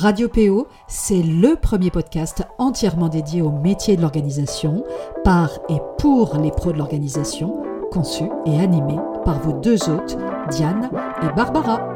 Radio PO, c'est le premier podcast entièrement dédié au métier de l'organisation, par et pour les pros de l'organisation, conçu et animé par vos deux hôtes, Diane et Barbara.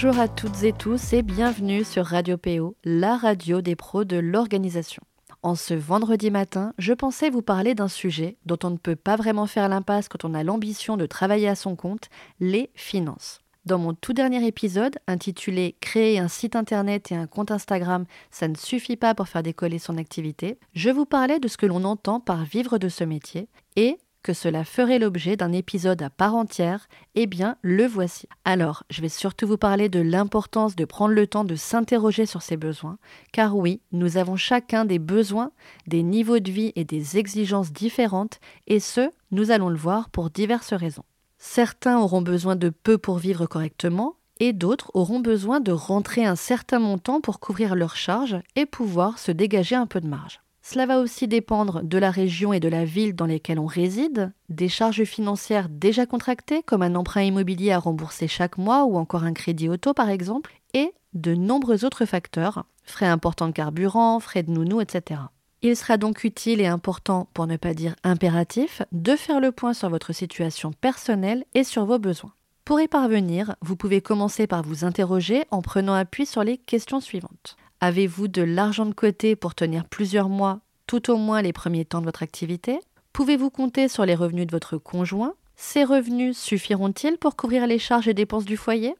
Bonjour à toutes et tous et bienvenue sur Radio PO, la radio des pros de l'organisation. En ce vendredi matin, je pensais vous parler d'un sujet dont on ne peut pas vraiment faire l'impasse quand on a l'ambition de travailler à son compte, les finances. Dans mon tout dernier épisode, intitulé Créer un site internet et un compte Instagram, ça ne suffit pas pour faire décoller son activité, je vous parlais de ce que l'on entend par vivre de ce métier et que cela ferait l'objet d'un épisode à part entière, eh bien, le voici. Alors, je vais surtout vous parler de l'importance de prendre le temps de s'interroger sur ses besoins, car oui, nous avons chacun des besoins, des niveaux de vie et des exigences différentes, et ce, nous allons le voir pour diverses raisons. Certains auront besoin de peu pour vivre correctement, et d'autres auront besoin de rentrer un certain montant pour couvrir leurs charges et pouvoir se dégager un peu de marge. Cela va aussi dépendre de la région et de la ville dans lesquelles on réside, des charges financières déjà contractées comme un emprunt immobilier à rembourser chaque mois ou encore un crédit auto par exemple, et de nombreux autres facteurs, frais importants de carburant, frais de nounou, etc. Il sera donc utile et important, pour ne pas dire impératif, de faire le point sur votre situation personnelle et sur vos besoins. Pour y parvenir, vous pouvez commencer par vous interroger en prenant appui sur les questions suivantes. Avez-vous de l'argent de côté pour tenir plusieurs mois, tout au moins les premiers temps de votre activité? Pouvez-vous compter sur les revenus de votre conjoint? Ces revenus suffiront-ils pour couvrir les charges et dépenses du foyer?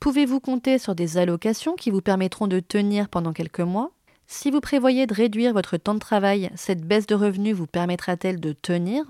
Pouvez-vous compter sur des allocations qui vous permettront de tenir pendant quelques mois? Si vous prévoyez de réduire votre temps de travail, cette baisse de revenus vous permettra-t-elle de tenir?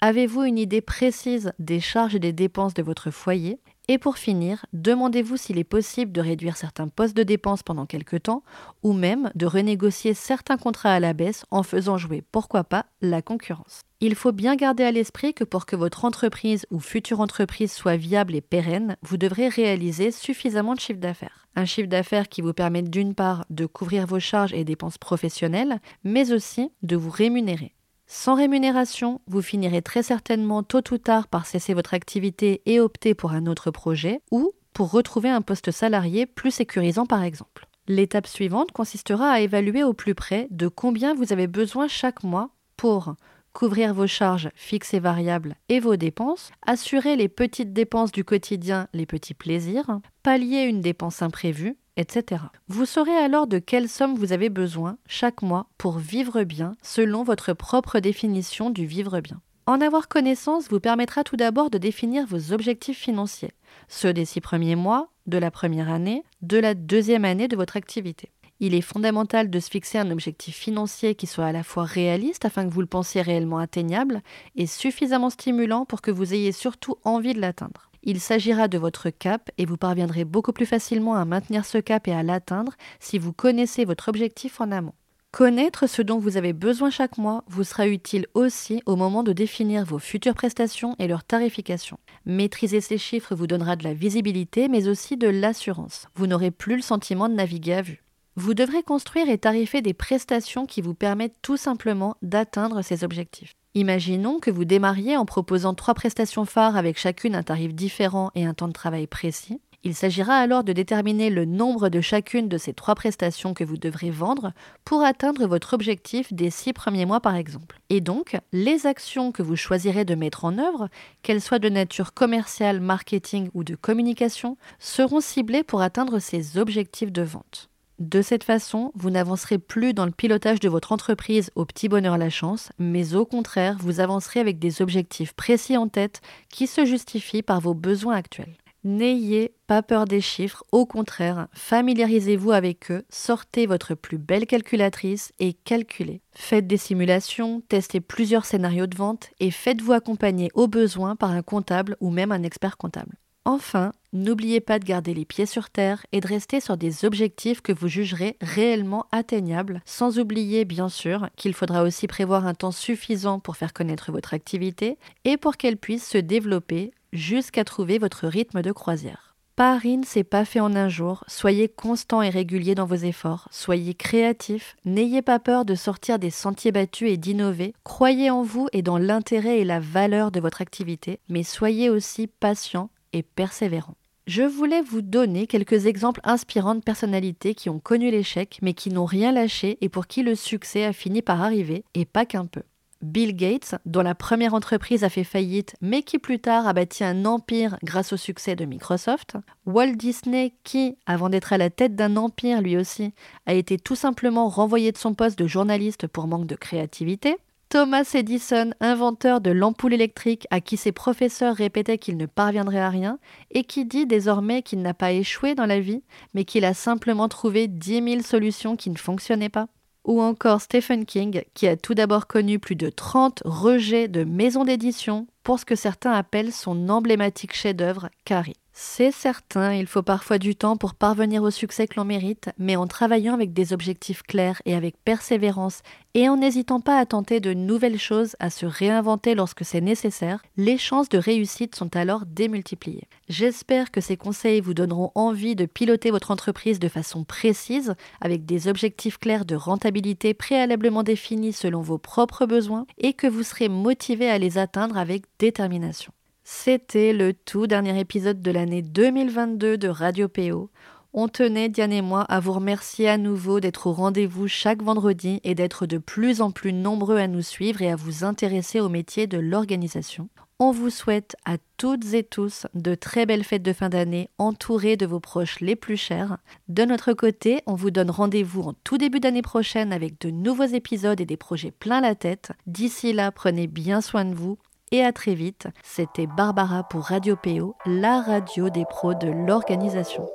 Avez-vous une idée précise des charges et des dépenses de votre foyer? Et pour finir, demandez-vous s'il est possible de réduire certains postes de dépenses pendant quelque temps ou même de renégocier certains contrats à la baisse en faisant jouer, pourquoi pas, la concurrence. Il faut bien garder à l'esprit que pour que votre entreprise ou future entreprise soit viable et pérenne, vous devrez réaliser suffisamment de chiffre d'affaires. Un chiffre d'affaires qui vous permette d'une part de couvrir vos charges et dépenses professionnelles, mais aussi de vous rémunérer. Sans rémunération, vous finirez très certainement tôt ou tard par cesser votre activité et opter pour un autre projet ou pour retrouver un poste salarié plus sécurisant par exemple. L'étape suivante consistera à évaluer au plus près de combien vous avez besoin chaque mois pour couvrir vos charges fixes et variables et vos dépenses, assurer les petites dépenses du quotidien, les petits plaisirs, pallier une dépense imprévue, etc. Vous saurez alors de quelle somme vous avez besoin chaque mois pour vivre bien selon votre propre définition du vivre bien. En avoir connaissance vous permettra tout d'abord de définir vos objectifs financiers, ceux des six premiers mois, de la première année, de la deuxième année de votre activité. Il est fondamental de se fixer un objectif financier qui soit à la fois réaliste afin que vous le pensiez réellement atteignable et suffisamment stimulant pour que vous ayez surtout envie de l'atteindre. Il s'agira de votre cap et vous parviendrez beaucoup plus facilement à maintenir ce cap et à l'atteindre si vous connaissez votre objectif en amont. Connaître ce dont vous avez besoin chaque mois vous sera utile aussi au moment de définir vos futures prestations et leur tarification. Maîtriser ces chiffres vous donnera de la visibilité mais aussi de l'assurance. Vous n'aurez plus le sentiment de naviguer à vue. Vous devrez construire et tarifer des prestations qui vous permettent tout simplement d'atteindre ces objectifs. Imaginons que vous démarriez en proposant trois prestations phares avec chacune un tarif différent et un temps de travail précis. Il s'agira alors de déterminer le nombre de chacune de ces trois prestations que vous devrez vendre pour atteindre votre objectif des six premiers mois par exemple. Et donc, les actions que vous choisirez de mettre en œuvre, qu'elles soient de nature commerciale, marketing ou de communication, seront ciblées pour atteindre ces objectifs de vente. De cette façon, vous n'avancerez plus dans le pilotage de votre entreprise au petit bonheur la chance, mais au contraire, vous avancerez avec des objectifs précis en tête qui se justifient par vos besoins actuels. N'ayez pas peur des chiffres, au contraire, familiarisez-vous avec eux, sortez votre plus belle calculatrice et calculez. Faites des simulations, testez plusieurs scénarios de vente et faites-vous accompagner au besoin par un comptable ou même un expert comptable. Enfin, n'oubliez pas de garder les pieds sur terre et de rester sur des objectifs que vous jugerez réellement atteignables, sans oublier bien sûr qu'il faudra aussi prévoir un temps suffisant pour faire connaître votre activité et pour qu'elle puisse se développer jusqu'à trouver votre rythme de croisière. Paris ne s'est pas fait en un jour. Soyez constant et régulier dans vos efforts. Soyez créatif. N'ayez pas peur de sortir des sentiers battus et d'innover. Croyez en vous et dans l'intérêt et la valeur de votre activité. Mais soyez aussi patient et persévérant. Je voulais vous donner quelques exemples inspirants de personnalités qui ont connu l'échec mais qui n'ont rien lâché et pour qui le succès a fini par arriver, et pas qu'un peu. Bill Gates, dont la première entreprise a fait faillite, mais qui plus tard a bâti un empire grâce au succès de Microsoft. Walt Disney, qui, avant d'être à la tête d'un empire lui aussi, a été tout simplement renvoyé de son poste de journaliste pour manque de créativité. Thomas Edison, inventeur de l'ampoule électrique à qui ses professeurs répétaient qu'il ne parviendrait à rien, et qui dit désormais qu'il n'a pas échoué dans la vie, mais qu'il a simplement trouvé 10 000 solutions qui ne fonctionnaient pas ou encore Stephen King, qui a tout d'abord connu plus de 30 rejets de maisons d'édition pour ce que certains appellent son emblématique chef-d'œuvre Carrie. C'est certain, il faut parfois du temps pour parvenir au succès que l'on mérite, mais en travaillant avec des objectifs clairs et avec persévérance, et en n'hésitant pas à tenter de nouvelles choses, à se réinventer lorsque c'est nécessaire, les chances de réussite sont alors démultipliées. J'espère que ces conseils vous donneront envie de piloter votre entreprise de façon précise, avec des objectifs clairs de rentabilité préalablement définis selon vos propres besoins, et que vous serez motivé à les atteindre avec détermination. C'était le tout dernier épisode de l'année 2022 de Radio PO. On tenait, Diane et moi, à vous remercier à nouveau d'être au rendez-vous chaque vendredi et d'être de plus en plus nombreux à nous suivre et à vous intéresser au métier de l'organisation. On vous souhaite à toutes et tous de très belles fêtes de fin d'année entourées de vos proches les plus chers. De notre côté, on vous donne rendez-vous en tout début d'année prochaine avec de nouveaux épisodes et des projets plein la tête. D'ici là, prenez bien soin de vous et à très vite. C'était Barbara pour Radio PO, la radio des pros de l'organisation.